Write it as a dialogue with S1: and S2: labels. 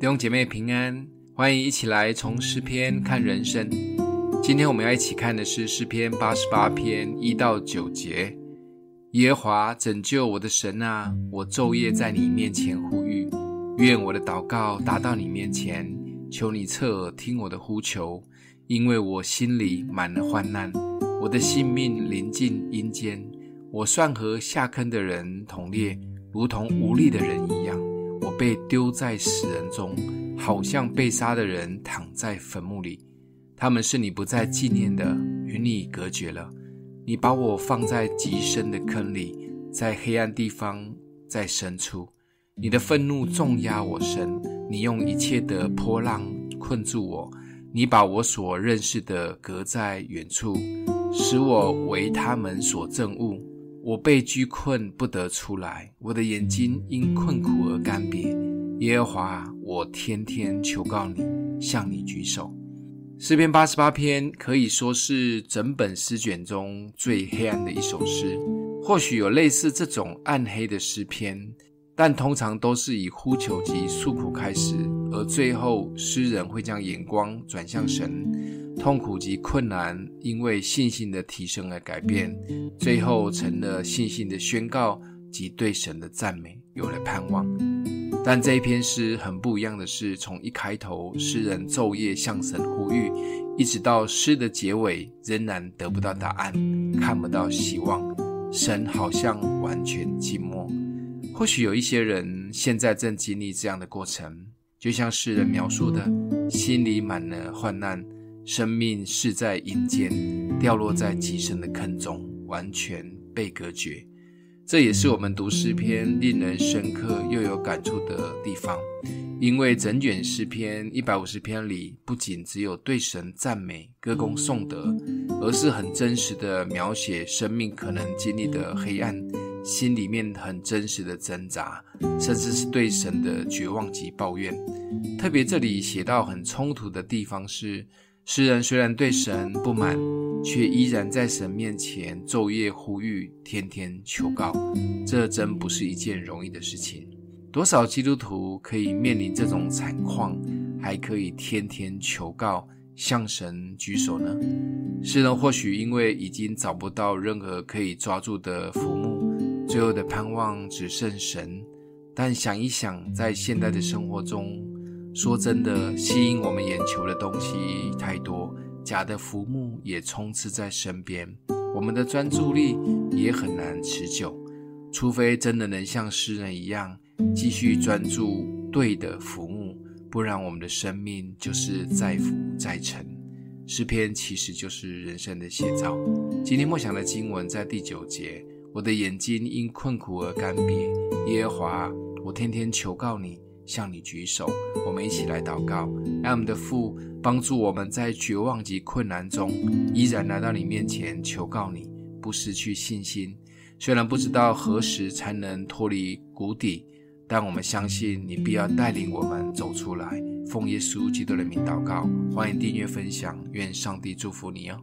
S1: 弟兄姐妹平安，欢迎一起来从诗篇看人生。今天我们要一起看的是诗篇八十八篇一到九节。耶和华拯救我的神啊，我昼夜在你面前呼吁，愿我的祷告达到你面前，求你侧耳听我的呼求，因为我心里满了患难，我的性命临近阴间，我算和下坑的人同列，如同无力的人一样。被丢在死人中，好像被杀的人躺在坟墓里。他们是你不再纪念的，与你隔绝了。你把我放在极深的坑里，在黑暗地方，在深处。你的愤怒重压我身，你用一切的波浪困住我。你把我所认识的隔在远处，使我为他们所憎恶。我被拘困，不得出来，我的眼睛因困苦而干瘪。耶和华，我天天求告你，向你举手。诗篇八十八篇可以说是整本诗卷中最黑暗的一首诗。或许有类似这种暗黑的诗篇，但通常都是以呼求及诉苦开始，而最后诗人会将眼光转向神。痛苦及困难，因为信心的提升而改变，最后成了信心的宣告及对神的赞美，有了盼望。但这一篇诗很不一样的是，从一开头，诗人昼夜向神呼吁，一直到诗的结尾，仍然得不到答案，看不到希望，神好像完全静默。或许有一些人现在正经历这样的过程，就像诗人描述的，心里满了患难。生命是在阴间，掉落在极深的坑中，完全被隔绝。这也是我们读诗篇令人深刻又有感触的地方，因为整卷诗篇一百五十篇里，不仅只有对神赞美、歌功颂德，而是很真实的描写生命可能经历的黑暗，心里面很真实的挣扎，甚至是对神的绝望及抱怨。特别这里写到很冲突的地方是。诗人虽然对神不满，却依然在神面前昼夜呼吁，天天求告。这真不是一件容易的事情。多少基督徒可以面临这种惨况，还可以天天求告，向神举手呢？诗人或许因为已经找不到任何可以抓住的浮木，最后的盼望只剩神。但想一想，在现代的生活中，说真的，吸引我们眼球的东西太多，假的浮木也充斥在身边，我们的专注力也很难持久。除非真的能像诗人一样，继续专注对的浮木，不然我们的生命就是再浮再沉。诗篇其实就是人生的写照。今天默想的经文在第九节：我的眼睛因困苦而干瘪，耶和华，我天天求告你。向你举手，我们一起来祷告，让我们的父帮助我们在绝望及困难中，依然来到你面前求告你，不失去信心。虽然不知道何时才能脱离谷底，但我们相信你必要带领我们走出来。奉耶稣基督的名祷告，欢迎订阅分享，愿上帝祝福你哦。